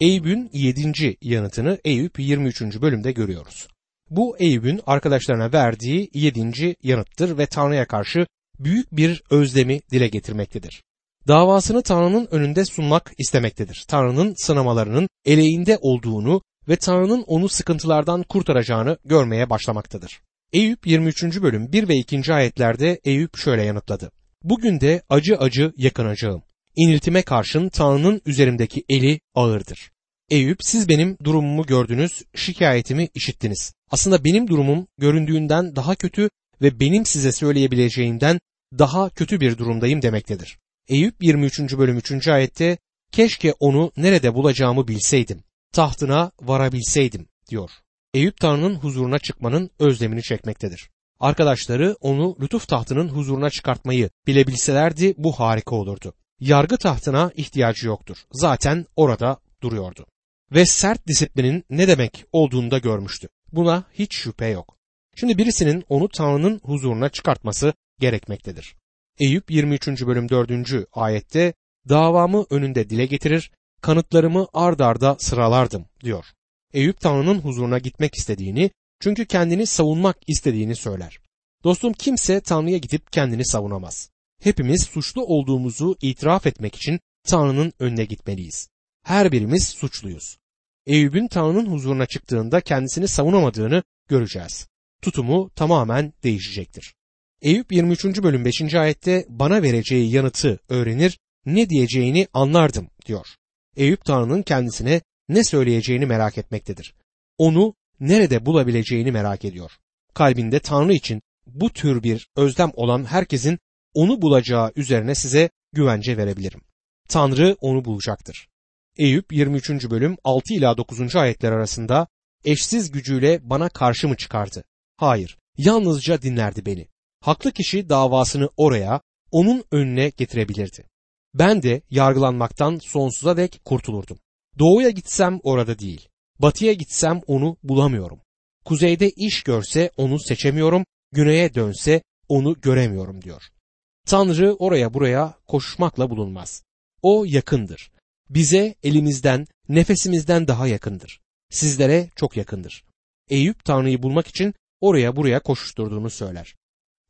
Eyüp'ün 7. yanıtını Eyüp 23. bölümde görüyoruz. Bu Eyüp'ün arkadaşlarına verdiği 7. yanıttır ve Tanrı'ya karşı büyük bir özlemi dile getirmektedir. Davasını Tanrı'nın önünde sunmak istemektedir. Tanrı'nın sınamalarının eleğinde olduğunu ve Tanrı'nın onu sıkıntılardan kurtaracağını görmeye başlamaktadır. Eyüp 23. bölüm 1 ve 2. ayetlerde Eyüp şöyle yanıtladı. Bugün de acı acı yakınacağım. İniltime karşın Tanrı'nın üzerimdeki eli ağırdır. Eyüp siz benim durumumu gördünüz, şikayetimi işittiniz. Aslında benim durumum göründüğünden daha kötü ve benim size söyleyebileceğimden daha kötü bir durumdayım demektedir. Eyüp 23. bölüm 3. ayette keşke onu nerede bulacağımı bilseydim, tahtına varabilseydim diyor. Eyüp Tanrı'nın huzuruna çıkmanın özlemini çekmektedir. Arkadaşları onu lütuf tahtının huzuruna çıkartmayı bilebilselerdi bu harika olurdu. Yargı tahtına ihtiyacı yoktur. Zaten orada duruyordu. Ve sert disiplinin ne demek olduğunu da görmüştü. Buna hiç şüphe yok. Şimdi birisinin onu Tanrı'nın huzuruna çıkartması gerekmektedir. Eyüp 23. bölüm 4. ayette davamı önünde dile getirir, kanıtlarımı ard arda sıralardım diyor. Eyüp Tanrı'nın huzuruna gitmek istediğini çünkü kendini savunmak istediğini söyler. Dostum kimse Tanrı'ya gidip kendini savunamaz. Hepimiz suçlu olduğumuzu itiraf etmek için Tanrı'nın önüne gitmeliyiz. Her birimiz suçluyuz. Eyüp'ün Tanrı'nın huzuruna çıktığında kendisini savunamadığını göreceğiz. Tutumu tamamen değişecektir. Eyüp 23. bölüm 5. ayette bana vereceği yanıtı öğrenir, ne diyeceğini anlardım diyor. Eyüp Tanrı'nın kendisine ne söyleyeceğini merak etmektedir. Onu nerede bulabileceğini merak ediyor. Kalbinde Tanrı için bu tür bir özlem olan herkesin onu bulacağı üzerine size güvence verebilirim. Tanrı onu bulacaktır. Eyüp 23. bölüm 6 ila 9. ayetler arasında eşsiz gücüyle bana karşı mı çıkardı? Hayır, yalnızca dinlerdi beni. Haklı kişi davasını oraya, onun önüne getirebilirdi. Ben de yargılanmaktan sonsuza dek kurtulurdum. Doğuya gitsem orada değil. Batıya gitsem onu bulamıyorum. Kuzeyde iş görse onu seçemiyorum, güneye dönse onu göremiyorum diyor. Tanrı oraya buraya koşmakla bulunmaz. O yakındır. Bize elimizden, nefesimizden daha yakındır. Sizlere çok yakındır. Eyüp Tanrı'yı bulmak için oraya buraya koşuşturduğunu söyler.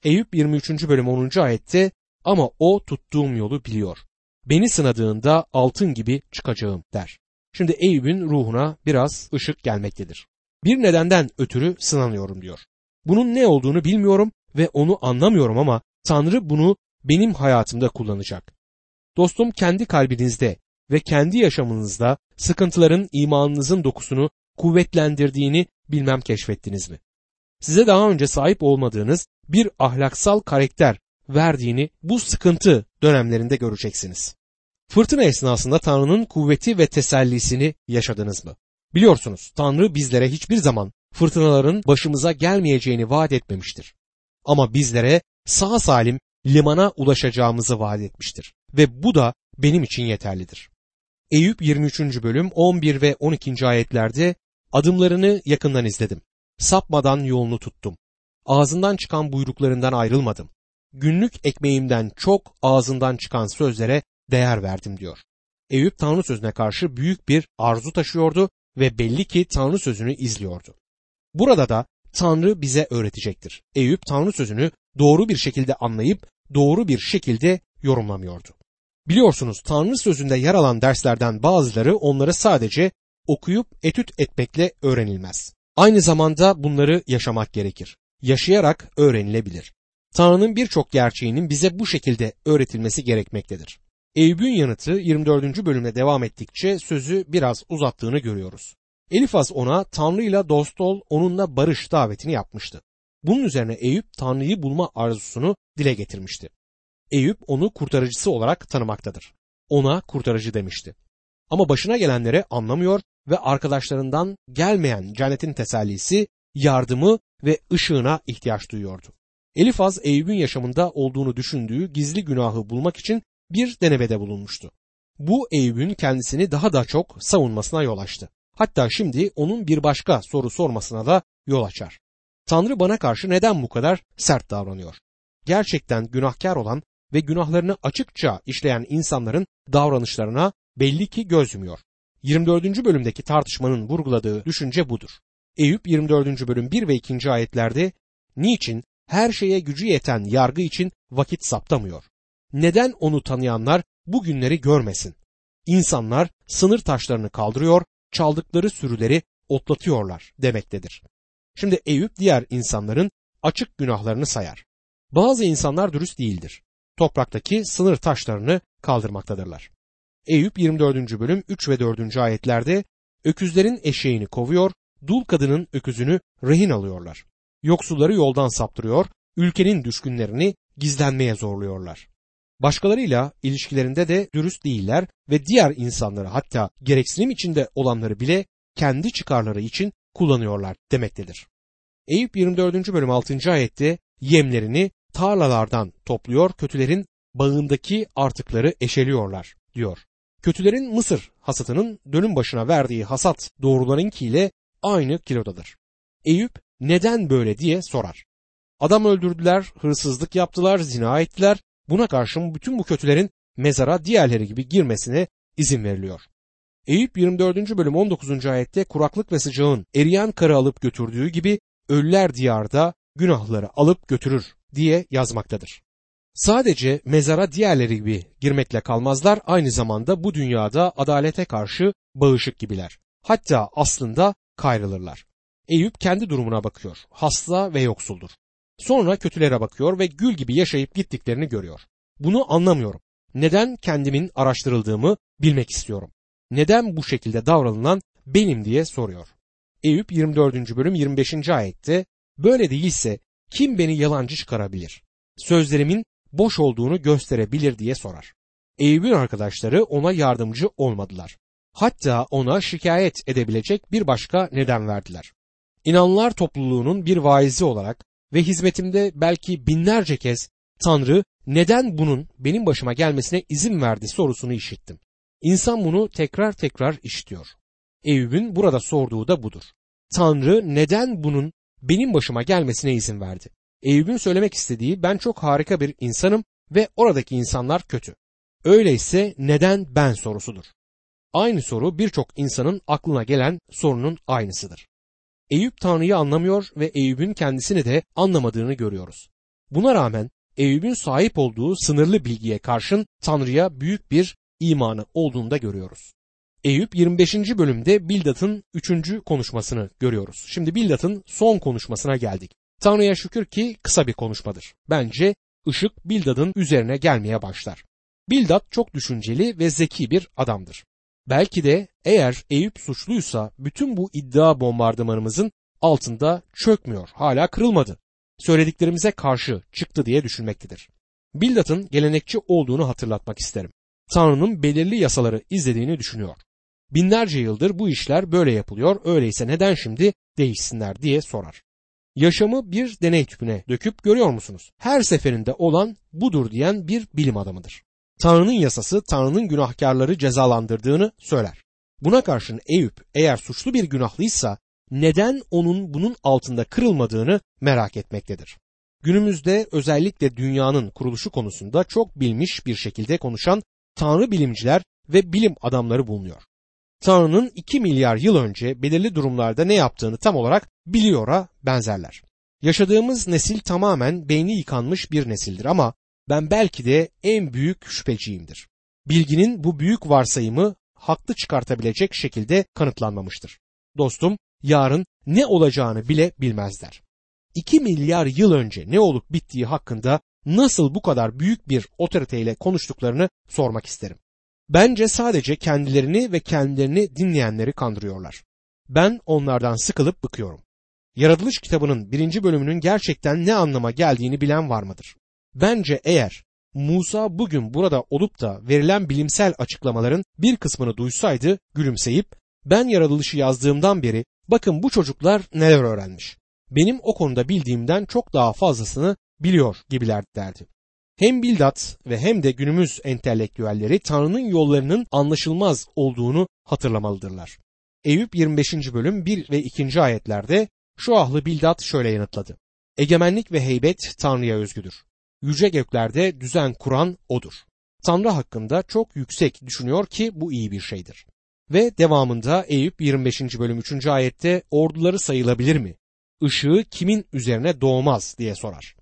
Eyüp 23. bölüm 10. ayette ama o tuttuğum yolu biliyor. Beni sınadığında altın gibi çıkacağım der. Şimdi Eyüp'ün ruhuna biraz ışık gelmektedir. Bir nedenden ötürü sınanıyorum diyor. Bunun ne olduğunu bilmiyorum ve onu anlamıyorum ama Tanrı bunu benim hayatımda kullanacak. Dostum kendi kalbinizde ve kendi yaşamınızda sıkıntıların imanınızın dokusunu kuvvetlendirdiğini bilmem keşfettiniz mi? Size daha önce sahip olmadığınız bir ahlaksal karakter verdiğini bu sıkıntı dönemlerinde göreceksiniz. Fırtına esnasında Tanrı'nın kuvveti ve tesellisini yaşadınız mı? Biliyorsunuz Tanrı bizlere hiçbir zaman fırtınaların başımıza gelmeyeceğini vaat etmemiştir. Ama bizlere sağ salim limana ulaşacağımızı vaat etmiştir. Ve bu da benim için yeterlidir. Eyüp 23. bölüm 11 ve 12. ayetlerde adımlarını yakından izledim. Sapmadan yolunu tuttum. Ağzından çıkan buyruklarından ayrılmadım. Günlük ekmeğimden çok ağzından çıkan sözlere değer verdim diyor. Eyüp Tanrı sözüne karşı büyük bir arzu taşıyordu ve belli ki Tanrı sözünü izliyordu. Burada da Tanrı bize öğretecektir. Eyüp Tanrı sözünü doğru bir şekilde anlayıp doğru bir şekilde yorumlamıyordu. Biliyorsunuz Tanrı sözünde yer alan derslerden bazıları onları sadece okuyup etüt etmekle öğrenilmez. Aynı zamanda bunları yaşamak gerekir. Yaşayarak öğrenilebilir. Tanrı'nın birçok gerçeğinin bize bu şekilde öğretilmesi gerekmektedir. Eyüp'ün yanıtı 24. bölümde devam ettikçe sözü biraz uzattığını görüyoruz. Elifaz ona Tanrı'yla dost ol, onunla barış davetini yapmıştı. Bunun üzerine Eyüp Tanrı'yı bulma arzusunu dile getirmişti. Eyüp onu kurtarıcısı olarak tanımaktadır. Ona kurtarıcı demişti. Ama başına gelenleri anlamıyor ve arkadaşlarından gelmeyen cennetin tesellisi, yardımı ve ışığına ihtiyaç duyuyordu. Elifaz Eyüp'ün yaşamında olduğunu düşündüğü gizli günahı bulmak için bir denemede bulunmuştu. Bu Eyüp'ün kendisini daha da çok savunmasına yol açtı. Hatta şimdi onun bir başka soru sormasına da yol açar. Tanrı bana karşı neden bu kadar sert davranıyor? Gerçekten günahkar olan ve günahlarını açıkça işleyen insanların davranışlarına belli ki göz yumuyor. 24. bölümdeki tartışmanın vurguladığı düşünce budur. Eyüp 24. bölüm 1 ve 2. ayetlerde niçin her şeye gücü yeten yargı için vakit saptamıyor? Neden onu tanıyanlar bu günleri görmesin? İnsanlar sınır taşlarını kaldırıyor, çaldıkları sürüleri otlatıyorlar demektedir. Şimdi Eyüp diğer insanların açık günahlarını sayar. Bazı insanlar dürüst değildir. Topraktaki sınır taşlarını kaldırmaktadırlar. Eyüp 24. bölüm 3 ve 4. ayetlerde öküzlerin eşeğini kovuyor, dul kadının öküzünü rehin alıyorlar. Yoksulları yoldan saptırıyor, ülkenin düşkünlerini gizlenmeye zorluyorlar. Başkalarıyla ilişkilerinde de dürüst değiller ve diğer insanları hatta gereksinim içinde olanları bile kendi çıkarları için kullanıyorlar demektedir. Eyüp 24. bölüm 6. ayette yemlerini tarlalardan topluyor, kötülerin bağındaki artıkları eşeliyorlar diyor. Kötülerin Mısır hasatının dönüm başına verdiği hasat doğrularınkiyle aynı kilodadır. Eyüp neden böyle diye sorar. Adam öldürdüler, hırsızlık yaptılar, zina ettiler. Buna karşın bütün bu kötülerin mezara diğerleri gibi girmesine izin veriliyor. Eyüp 24. bölüm 19. ayette kuraklık ve sıcağın eriyen karı alıp götürdüğü gibi ölüler diyarda günahları alıp götürür diye yazmaktadır. Sadece mezara diğerleri gibi girmekle kalmazlar aynı zamanda bu dünyada adalete karşı bağışık gibiler. Hatta aslında kayrılırlar. Eyüp kendi durumuna bakıyor. Hasta ve yoksuldur. Sonra kötülere bakıyor ve gül gibi yaşayıp gittiklerini görüyor. Bunu anlamıyorum. Neden kendimin araştırıldığımı bilmek istiyorum. Neden bu şekilde davranılan benim diye soruyor. Eyüp 24. bölüm 25. ayette böyle değilse kim beni yalancı çıkarabilir? Sözlerimin boş olduğunu gösterebilir diye sorar. Eyüp'ün arkadaşları ona yardımcı olmadılar. Hatta ona şikayet edebilecek bir başka neden verdiler. İnanlar topluluğunun bir vaizi olarak ve hizmetimde belki binlerce kez Tanrı neden bunun benim başıma gelmesine izin verdi sorusunu işittim. İnsan bunu tekrar tekrar işitiyor. Eyüp'ün burada sorduğu da budur. Tanrı neden bunun benim başıma gelmesine izin verdi? Eyüp'ün söylemek istediği ben çok harika bir insanım ve oradaki insanlar kötü. Öyleyse neden ben sorusudur. Aynı soru birçok insanın aklına gelen sorunun aynısıdır. Eyüp Tanrı'yı anlamıyor ve Eyüp'ün kendisini de anlamadığını görüyoruz. Buna rağmen Eyüp'ün sahip olduğu sınırlı bilgiye karşın Tanrı'ya büyük bir imanı olduğunu da görüyoruz. Eyüp 25. bölümde Bildat'ın 3. konuşmasını görüyoruz. Şimdi Bildat'ın son konuşmasına geldik. Tanrı'ya şükür ki kısa bir konuşmadır. Bence ışık Bildad'ın üzerine gelmeye başlar. Bildad çok düşünceli ve zeki bir adamdır. Belki de eğer Eyüp suçluysa bütün bu iddia bombardımanımızın altında çökmüyor, hala kırılmadı. Söylediklerimize karşı çıktı diye düşünmektedir. Bildad'ın gelenekçi olduğunu hatırlatmak isterim. Tanrı'nın belirli yasaları izlediğini düşünüyor. Binlerce yıldır bu işler böyle yapılıyor, öyleyse neden şimdi değişsinler diye sorar. Yaşamı bir deney tüpüne döküp görüyor musunuz? Her seferinde olan budur diyen bir bilim adamıdır. Tanrı'nın yasası Tanrı'nın günahkarları cezalandırdığını söyler. Buna karşın Eyüp eğer suçlu bir günahlıysa neden onun bunun altında kırılmadığını merak etmektedir. Günümüzde özellikle dünyanın kuruluşu konusunda çok bilmiş bir şekilde konuşan Tanrı bilimciler ve bilim adamları bulunuyor. Tanrı'nın 2 milyar yıl önce belirli durumlarda ne yaptığını tam olarak biliyora benzerler. Yaşadığımız nesil tamamen beyni yıkanmış bir nesildir ama ben belki de en büyük şüpheciyimdir. Bilginin bu büyük varsayımı haklı çıkartabilecek şekilde kanıtlanmamıştır. Dostum, yarın ne olacağını bile bilmezler. 2 milyar yıl önce ne olup bittiği hakkında nasıl bu kadar büyük bir otoriteyle konuştuklarını sormak isterim. Bence sadece kendilerini ve kendilerini dinleyenleri kandırıyorlar. Ben onlardan sıkılıp bıkıyorum. Yaratılış kitabının birinci bölümünün gerçekten ne anlama geldiğini bilen var mıdır? Bence eğer Musa bugün burada olup da verilen bilimsel açıklamaların bir kısmını duysaydı gülümseyip ben yaratılışı yazdığımdan beri bakın bu çocuklar neler öğrenmiş. Benim o konuda bildiğimden çok daha fazlasını biliyor gibiler derdi. Hem Bildat ve hem de günümüz entelektüelleri Tanrı'nın yollarının anlaşılmaz olduğunu hatırlamalıdırlar. Eyüp 25. bölüm 1 ve 2. ayetlerde şu ahlı Bildat şöyle yanıtladı. Egemenlik ve heybet Tanrı'ya özgüdür. Yüce göklerde düzen kuran O'dur. Tanrı hakkında çok yüksek düşünüyor ki bu iyi bir şeydir. Ve devamında Eyüp 25. bölüm 3. ayette orduları sayılabilir mi? Işığı kimin üzerine doğmaz diye sorar.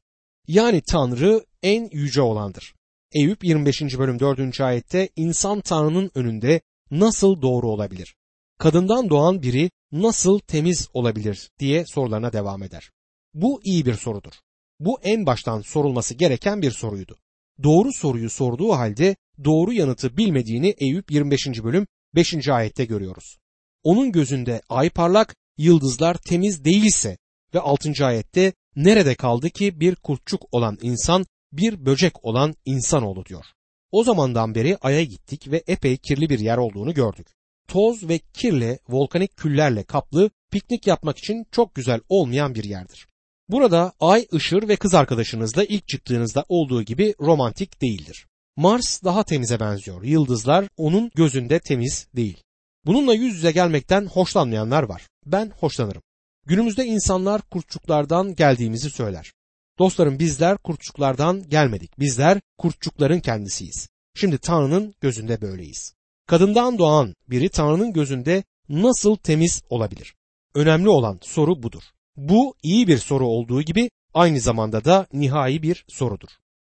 Yani Tanrı en yüce olandır. Eyüp 25. bölüm 4. ayette insan Tanrı'nın önünde nasıl doğru olabilir? Kadından doğan biri nasıl temiz olabilir diye sorularına devam eder. Bu iyi bir sorudur. Bu en baştan sorulması gereken bir soruydu. Doğru soruyu sorduğu halde doğru yanıtı bilmediğini Eyüp 25. bölüm 5. ayette görüyoruz. Onun gözünde ay parlak, yıldızlar temiz değilse ve 6. ayette nerede kaldı ki bir kurtçuk olan insan, bir böcek olan insanoğlu diyor. O zamandan beri Ay'a gittik ve epey kirli bir yer olduğunu gördük. Toz ve kirle, volkanik küllerle kaplı, piknik yapmak için çok güzel olmayan bir yerdir. Burada ay ışır ve kız arkadaşınızla ilk çıktığınızda olduğu gibi romantik değildir. Mars daha temize benziyor. Yıldızlar onun gözünde temiz değil. Bununla yüz yüze gelmekten hoşlanmayanlar var. Ben hoşlanırım. Günümüzde insanlar kurtçuklardan geldiğimizi söyler. Dostlarım bizler kurtçuklardan gelmedik. Bizler kurtçukların kendisiyiz. Şimdi Tanrı'nın gözünde böyleyiz. Kadından doğan biri Tanrı'nın gözünde nasıl temiz olabilir? Önemli olan soru budur. Bu iyi bir soru olduğu gibi aynı zamanda da nihai bir sorudur.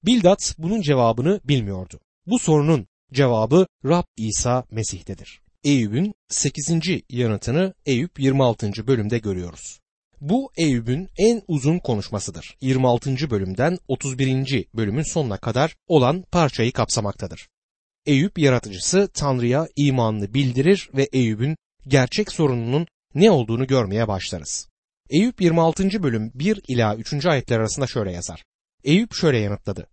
Bildat bunun cevabını bilmiyordu. Bu sorunun cevabı Rab İsa Mesih'tedir. Eyüp'ün 8. yanıtını Eyüp 26. bölümde görüyoruz. Bu Eyüp'ün en uzun konuşmasıdır. 26. bölümden 31. bölümün sonuna kadar olan parçayı kapsamaktadır. Eyüp yaratıcısı Tanrı'ya imanını bildirir ve Eyüp'ün gerçek sorununun ne olduğunu görmeye başlarız. Eyüp 26. bölüm 1 ila 3. ayetler arasında şöyle yazar. Eyüp şöyle yanıtladı.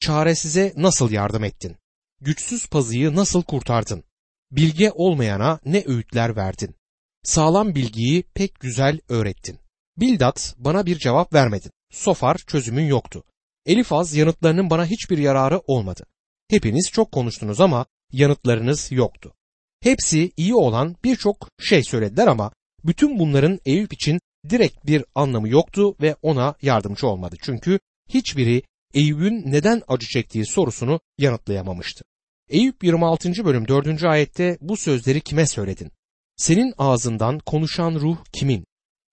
Çaresize nasıl yardım ettin? Güçsüz pazıyı nasıl kurtardın? Bilge olmayana ne öğütler verdin? Sağlam bilgiyi pek güzel öğrettin. Bildat bana bir cevap vermedin. Sofar çözümün yoktu. Elifaz yanıtlarının bana hiçbir yararı olmadı. Hepiniz çok konuştunuz ama yanıtlarınız yoktu. Hepsi iyi olan birçok şey söylediler ama bütün bunların Eyüp için direkt bir anlamı yoktu ve ona yardımcı olmadı. Çünkü hiçbiri Eyüp'ün neden acı çektiği sorusunu yanıtlayamamıştı. Eyüp 26. bölüm 4. ayette bu sözleri kime söyledin? Senin ağzından konuşan ruh kimin?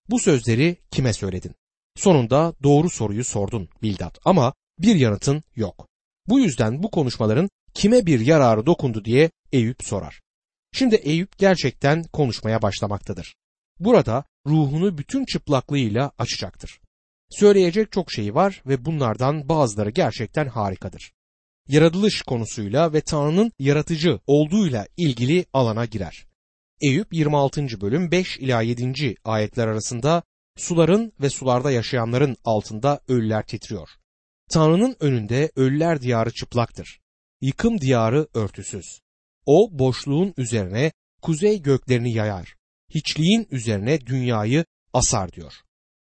Bu sözleri kime söyledin? Sonunda doğru soruyu sordun Bildat ama bir yanıtın yok. Bu yüzden bu konuşmaların kime bir yararı dokundu diye Eyüp sorar. Şimdi Eyüp gerçekten konuşmaya başlamaktadır. Burada ruhunu bütün çıplaklığıyla açacaktır. Söyleyecek çok şey var ve bunlardan bazıları gerçekten harikadır. Yaratılış konusuyla ve Tanrı'nın yaratıcı olduğuyla ilgili alana girer. Eyüp 26. bölüm 5 ila 7. ayetler arasında suların ve sularda yaşayanların altında ölüler titriyor. Tanrı'nın önünde ölüler diyarı çıplaktır. Yıkım diyarı örtüsüz. O boşluğun üzerine kuzey göklerini yayar. Hiçliğin üzerine dünyayı asar diyor.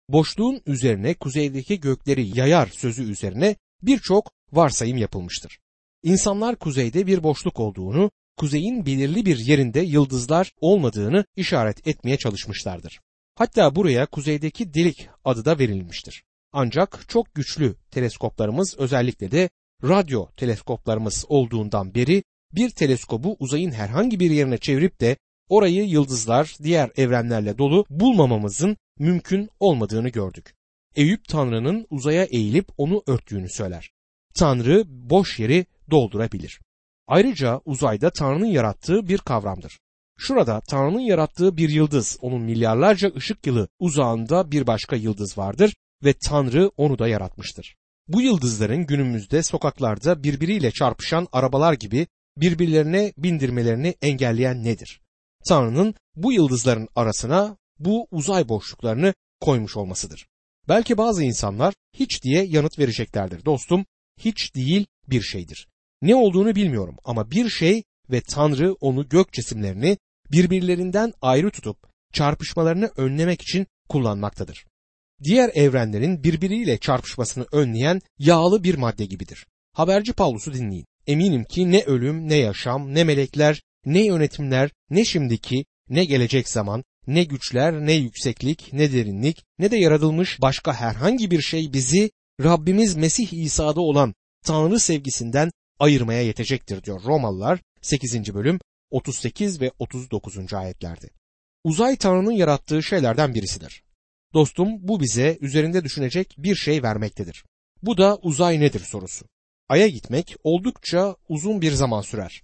Boşluğun üzerine kuzeydeki gökleri yayar sözü üzerine birçok varsayım yapılmıştır. İnsanlar kuzeyde bir boşluk olduğunu, kuzeyin belirli bir yerinde yıldızlar olmadığını işaret etmeye çalışmışlardır. Hatta buraya kuzeydeki delik adı da verilmiştir. Ancak çok güçlü teleskoplarımız özellikle de radyo teleskoplarımız olduğundan beri bir teleskobu uzayın herhangi bir yerine çevirip de orayı yıldızlar, diğer evrenlerle dolu bulmamamızın mümkün olmadığını gördük. Eyüp Tanrı'nın uzaya eğilip onu örttüğünü söyler. Tanrı boş yeri doldurabilir. Ayrıca uzayda Tanrı'nın yarattığı bir kavramdır. Şurada Tanrı'nın yarattığı bir yıldız, onun milyarlarca ışık yılı uzağında bir başka yıldız vardır ve Tanrı onu da yaratmıştır. Bu yıldızların günümüzde sokaklarda birbiriyle çarpışan arabalar gibi birbirlerine bindirmelerini engelleyen nedir? Tanrı'nın bu yıldızların arasına bu uzay boşluklarını koymuş olmasıdır. Belki bazı insanlar hiç diye yanıt vereceklerdir. Dostum, hiç değil bir şeydir. Ne olduğunu bilmiyorum ama bir şey ve Tanrı onu gök cisimlerini birbirlerinden ayrı tutup çarpışmalarını önlemek için kullanmaktadır. Diğer evrenlerin birbiriyle çarpışmasını önleyen yağlı bir madde gibidir. Haberci Pavlus'u dinleyin. Eminim ki ne ölüm, ne yaşam, ne melekler, ne yönetimler, ne şimdiki, ne gelecek zaman, ne güçler, ne yükseklik, ne derinlik, ne de yaratılmış başka herhangi bir şey bizi Rabbimiz Mesih İsa'da olan Tanrı sevgisinden ayırmaya yetecektir diyor Romalılar 8. bölüm 38 ve 39. ayetlerdi. Uzay Tanrı'nın yarattığı şeylerden birisidir. Dostum bu bize üzerinde düşünecek bir şey vermektedir. Bu da uzay nedir sorusu. Ay'a gitmek oldukça uzun bir zaman sürer.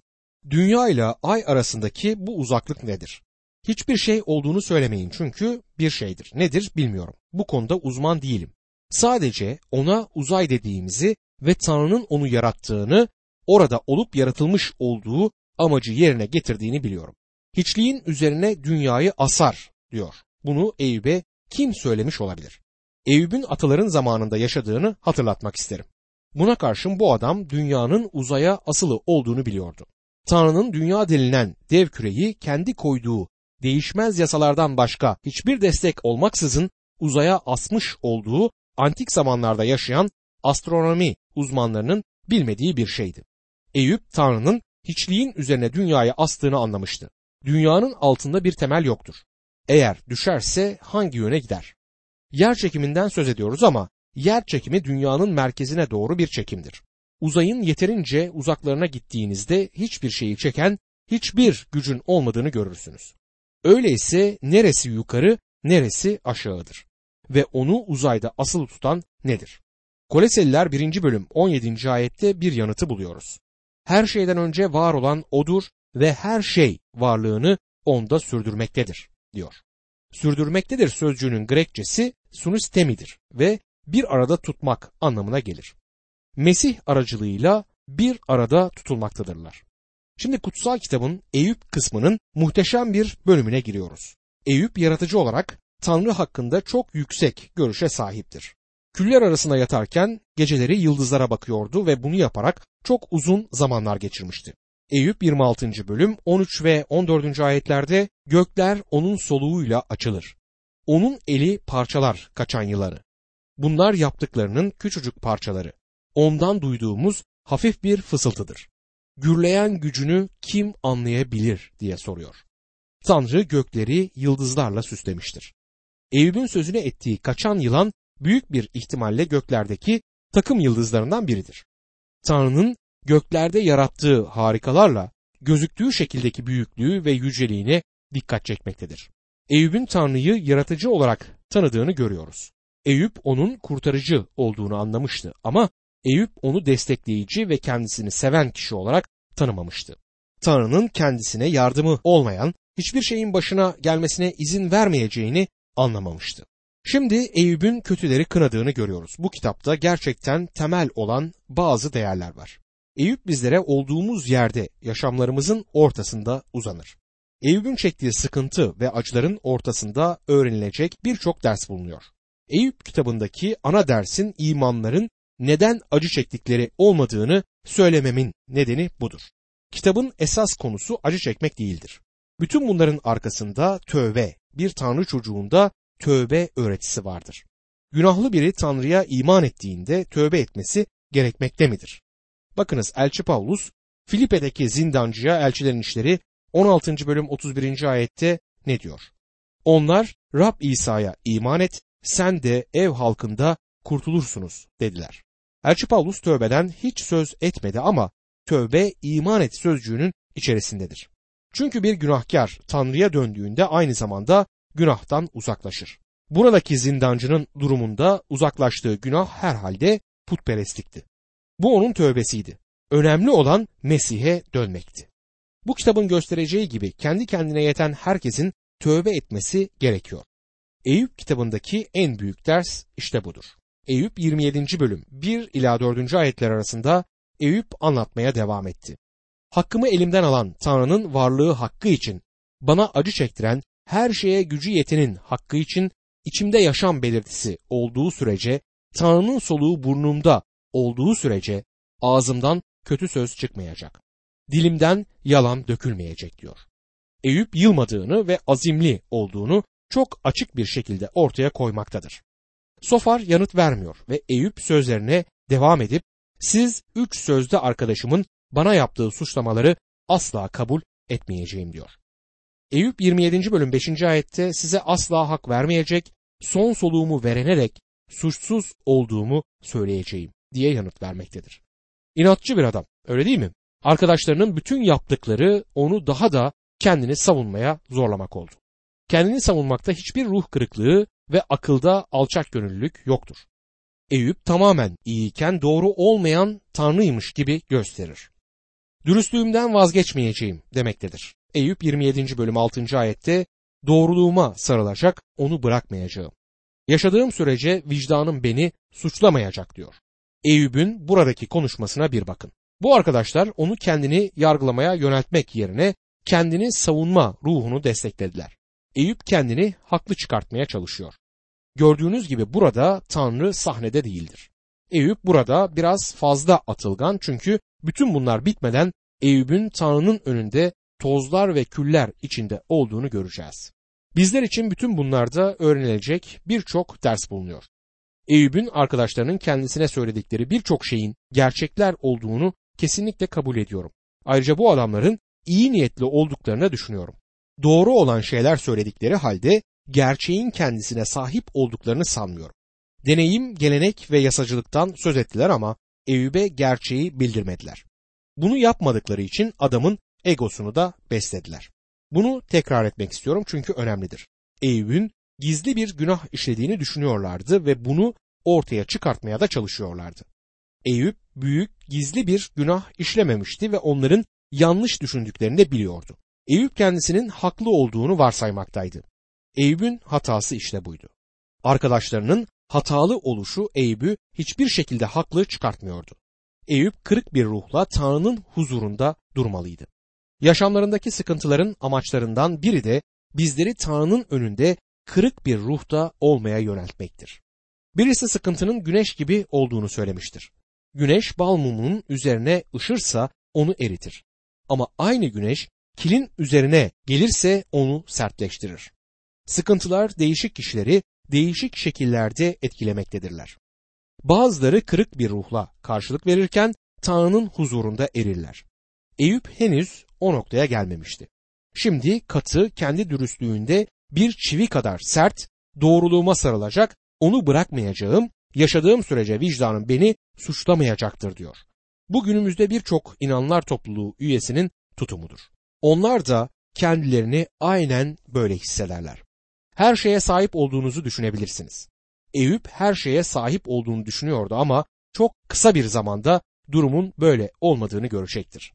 Dünya ile ay arasındaki bu uzaklık nedir? Hiçbir şey olduğunu söylemeyin çünkü bir şeydir. Nedir bilmiyorum. Bu konuda uzman değilim. Sadece ona uzay dediğimizi ve Tanrı'nın onu yarattığını, orada olup yaratılmış olduğu amacı yerine getirdiğini biliyorum. Hiçliğin üzerine dünyayı asar diyor. Bunu Eyüp'e kim söylemiş olabilir? Eyüp'ün ataların zamanında yaşadığını hatırlatmak isterim. Buna karşın bu adam dünyanın uzaya asılı olduğunu biliyordu. Tanrı'nın dünya denilen dev küreyi kendi koyduğu değişmez yasalardan başka hiçbir destek olmaksızın uzaya asmış olduğu antik zamanlarda yaşayan astronomi uzmanlarının bilmediği bir şeydi. Eyüp Tanrı'nın hiçliğin üzerine dünyayı astığını anlamıştı. Dünyanın altında bir temel yoktur. Eğer düşerse hangi yöne gider? Yer çekiminden söz ediyoruz ama yer çekimi dünyanın merkezine doğru bir çekimdir. Uzayın yeterince uzaklarına gittiğinizde hiçbir şeyi çeken hiçbir gücün olmadığını görürsünüz. Öyleyse neresi yukarı, neresi aşağıdır ve onu uzayda asılı tutan nedir? Koleseliler 1. bölüm 17. ayette bir yanıtı buluyoruz. Her şeyden önce var olan odur ve her şey varlığını onda sürdürmektedir diyor. Sürdürmektedir sözcüğünün Grekçesi sunistemidir ve bir arada tutmak anlamına gelir. Mesih aracılığıyla bir arada tutulmaktadırlar. Şimdi kutsal kitabın Eyüp kısmının muhteşem bir bölümüne giriyoruz. Eyüp yaratıcı olarak Tanrı hakkında çok yüksek görüşe sahiptir. Küller arasında yatarken geceleri yıldızlara bakıyordu ve bunu yaparak çok uzun zamanlar geçirmişti. Eyüp 26. bölüm 13 ve 14. ayetlerde gökler onun soluğuyla açılır. Onun eli parçalar kaçan yılanı. Bunlar yaptıklarının küçücük parçaları. Ondan duyduğumuz hafif bir fısıltıdır. Gürleyen gücünü kim anlayabilir diye soruyor. Tanrı gökleri yıldızlarla süslemiştir. Eyüp'ün sözüne ettiği kaçan yılan büyük bir ihtimalle göklerdeki takım yıldızlarından biridir. Tanrı'nın göklerde yarattığı harikalarla gözüktüğü şekildeki büyüklüğü ve yüceliğine dikkat çekmektedir. Eyüp'ün Tanrı'yı yaratıcı olarak tanıdığını görüyoruz. Eyüp onun kurtarıcı olduğunu anlamıştı ama Eyüp onu destekleyici ve kendisini seven kişi olarak tanımamıştı. Tanrı'nın kendisine yardımı olmayan, hiçbir şeyin başına gelmesine izin vermeyeceğini anlamamıştı. Şimdi Eyüp'ün kötüleri kınadığını görüyoruz. Bu kitapta gerçekten temel olan bazı değerler var. Eyüp bizlere olduğumuz yerde yaşamlarımızın ortasında uzanır. Eyüp'ün çektiği sıkıntı ve acıların ortasında öğrenilecek birçok ders bulunuyor. Eyüp kitabındaki ana dersin imanların neden acı çektikleri olmadığını söylememin nedeni budur. Kitabın esas konusu acı çekmek değildir. Bütün bunların arkasında tövbe, bir tanrı çocuğunda tövbe öğretisi vardır. Günahlı biri Tanrı'ya iman ettiğinde tövbe etmesi gerekmekte midir? Bakınız Elçi Paulus Filipe'deki zindancıya elçilerin işleri 16. bölüm 31. ayette ne diyor? Onlar Rab İsa'ya iman et, sen de ev halkında kurtulursunuz dediler. Elçi Paulus tövbeden hiç söz etmedi ama tövbe iman et sözcüğünün içerisindedir. Çünkü bir günahkar Tanrı'ya döndüğünde aynı zamanda günahtan uzaklaşır. Buradaki zindancının durumunda uzaklaştığı günah herhalde putperestlikti. Bu onun tövbesiydi. Önemli olan Mesih'e dönmekti. Bu kitabın göstereceği gibi kendi kendine yeten herkesin tövbe etmesi gerekiyor. Eyüp kitabındaki en büyük ders işte budur. Eyüp 27. bölüm 1 ila 4. ayetler arasında Eyüp anlatmaya devam etti. Hakkımı elimden alan Tanrı'nın varlığı hakkı için, bana acı çektiren her şeye gücü yetenin hakkı için içimde yaşam belirtisi olduğu sürece, Tanrı'nın soluğu burnumda olduğu sürece ağzımdan kötü söz çıkmayacak. Dilimden yalan dökülmeyecek diyor. Eyüp yılmadığını ve azimli olduğunu çok açık bir şekilde ortaya koymaktadır. Sofar yanıt vermiyor ve Eyüp sözlerine devam edip siz üç sözde arkadaşımın bana yaptığı suçlamaları asla kabul etmeyeceğim diyor. Eyüp 27. bölüm 5. ayette size asla hak vermeyecek, son soluğumu verene dek suçsuz olduğumu söyleyeceğim diye yanıt vermektedir. İnatçı bir adam öyle değil mi? Arkadaşlarının bütün yaptıkları onu daha da kendini savunmaya zorlamak oldu. Kendini savunmakta hiçbir ruh kırıklığı ve akılda alçak gönüllülük yoktur. Eyüp tamamen iyiyken doğru olmayan tanrıymış gibi gösterir. Dürüstlüğümden vazgeçmeyeceğim demektedir. Eyüp 27. bölüm 6. ayette doğruluğuma sarılacak, onu bırakmayacağım. Yaşadığım sürece vicdanım beni suçlamayacak diyor. Eyüp'ün buradaki konuşmasına bir bakın. Bu arkadaşlar onu kendini yargılamaya yöneltmek yerine kendini savunma ruhunu desteklediler. Eyüp kendini haklı çıkartmaya çalışıyor. Gördüğünüz gibi burada Tanrı sahnede değildir. Eyüp burada biraz fazla atılgan çünkü bütün bunlar bitmeden Eyüp'ün Tanrı'nın önünde tozlar ve küller içinde olduğunu göreceğiz. Bizler için bütün bunlarda öğrenilecek birçok ders bulunuyor. Eyüp'ün arkadaşlarının kendisine söyledikleri birçok şeyin gerçekler olduğunu kesinlikle kabul ediyorum. Ayrıca bu adamların iyi niyetli olduklarını düşünüyorum. Doğru olan şeyler söyledikleri halde gerçeğin kendisine sahip olduklarını sanmıyorum. Deneyim, gelenek ve yasacılıktan söz ettiler ama Eyüp'e gerçeği bildirmediler. Bunu yapmadıkları için adamın egosunu da beslediler. Bunu tekrar etmek istiyorum çünkü önemlidir. Eyüp'ün gizli bir günah işlediğini düşünüyorlardı ve bunu ortaya çıkartmaya da çalışıyorlardı. Eyüp büyük gizli bir günah işlememişti ve onların yanlış düşündüklerini de biliyordu. Eyüp kendisinin haklı olduğunu varsaymaktaydı. Eyüp'ün hatası işte buydu. Arkadaşlarının hatalı oluşu Eyüp'ü hiçbir şekilde haklı çıkartmıyordu. Eyüp kırık bir ruhla Tanrı'nın huzurunda durmalıydı. Yaşamlarındaki sıkıntıların amaçlarından biri de bizleri Tanrı'nın önünde kırık bir ruhta olmaya yöneltmektir. Birisi sıkıntının güneş gibi olduğunu söylemiştir. Güneş bal mumunun üzerine ışırsa onu eritir. Ama aynı güneş kilin üzerine gelirse onu sertleştirir. Sıkıntılar değişik kişileri değişik şekillerde etkilemektedirler. Bazıları kırık bir ruhla karşılık verirken Tanrı'nın huzurunda erirler. Eyüp henüz o noktaya gelmemişti. Şimdi katı kendi dürüstlüğünde bir çivi kadar sert, doğruluğuma sarılacak, onu bırakmayacağım, yaşadığım sürece vicdanım beni suçlamayacaktır diyor. Bu günümüzde birçok inanlar topluluğu üyesinin tutumudur. Onlar da kendilerini aynen böyle hissederler. Her şeye sahip olduğunuzu düşünebilirsiniz. Eyüp her şeye sahip olduğunu düşünüyordu ama çok kısa bir zamanda durumun böyle olmadığını görecektir.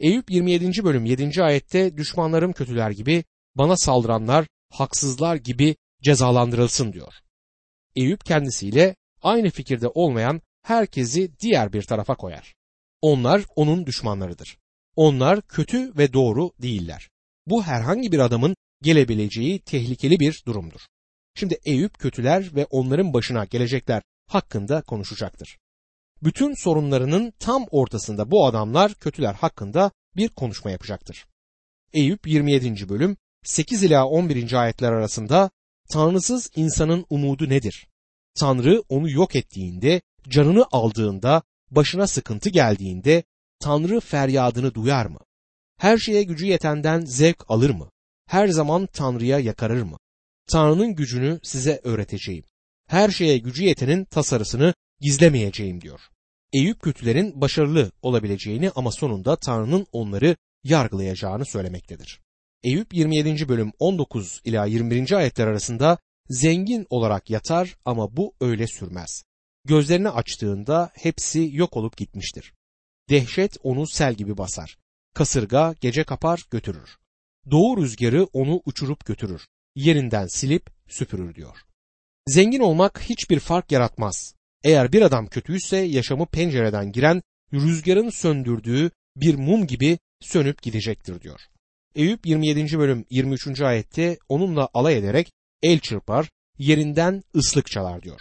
Eyüp 27. bölüm 7. ayette düşmanlarım kötüler gibi bana saldıranlar haksızlar gibi cezalandırılsın diyor. Eyüp kendisiyle aynı fikirde olmayan herkesi diğer bir tarafa koyar. Onlar onun düşmanlarıdır. Onlar kötü ve doğru değiller. Bu herhangi bir adamın gelebileceği tehlikeli bir durumdur. Şimdi Eyüp kötüler ve onların başına gelecekler hakkında konuşacaktır. Bütün sorunlarının tam ortasında bu adamlar kötüler hakkında bir konuşma yapacaktır. Eyüp 27. bölüm 8 ila 11. ayetler arasında Tanrısız insanın umudu nedir? Tanrı onu yok ettiğinde, canını aldığında, başına sıkıntı geldiğinde Tanrı feryadını duyar mı? Her şeye gücü yetenden zevk alır mı? Her zaman Tanrı'ya yakarır mı? Tanrı'nın gücünü size öğreteceğim. Her şeye gücü yetenin tasarısını gizlemeyeceğim diyor. Eyüp kötülerin başarılı olabileceğini ama sonunda Tanrı'nın onları yargılayacağını söylemektedir. Eyüp 27. bölüm 19 ila 21. ayetler arasında zengin olarak yatar ama bu öyle sürmez. Gözlerini açtığında hepsi yok olup gitmiştir. Dehşet onu sel gibi basar. Kasırga gece kapar götürür. Doğu rüzgarı onu uçurup götürür. Yerinden silip süpürür diyor. Zengin olmak hiçbir fark yaratmaz. Eğer bir adam kötüyse yaşamı pencereden giren rüzgarın söndürdüğü bir mum gibi sönüp gidecektir diyor. Eyüp 27. bölüm 23. ayette onunla alay ederek el çırpar, yerinden ıslık çalar diyor.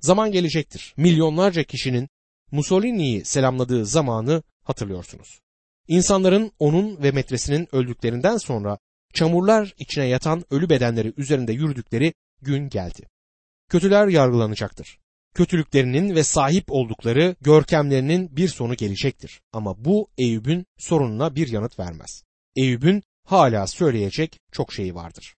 Zaman gelecektir. Milyonlarca kişinin Mussolini'yi selamladığı zamanı hatırlıyorsunuz. İnsanların onun ve metresinin öldüklerinden sonra çamurlar içine yatan ölü bedenleri üzerinde yürüdükleri gün geldi. Kötüler yargılanacaktır. Kötülüklerinin ve sahip oldukları görkemlerinin bir sonu gelecektir. Ama bu Eyüp'ün sorununa bir yanıt vermez. Eyüp'ün hala söyleyecek çok şeyi vardır.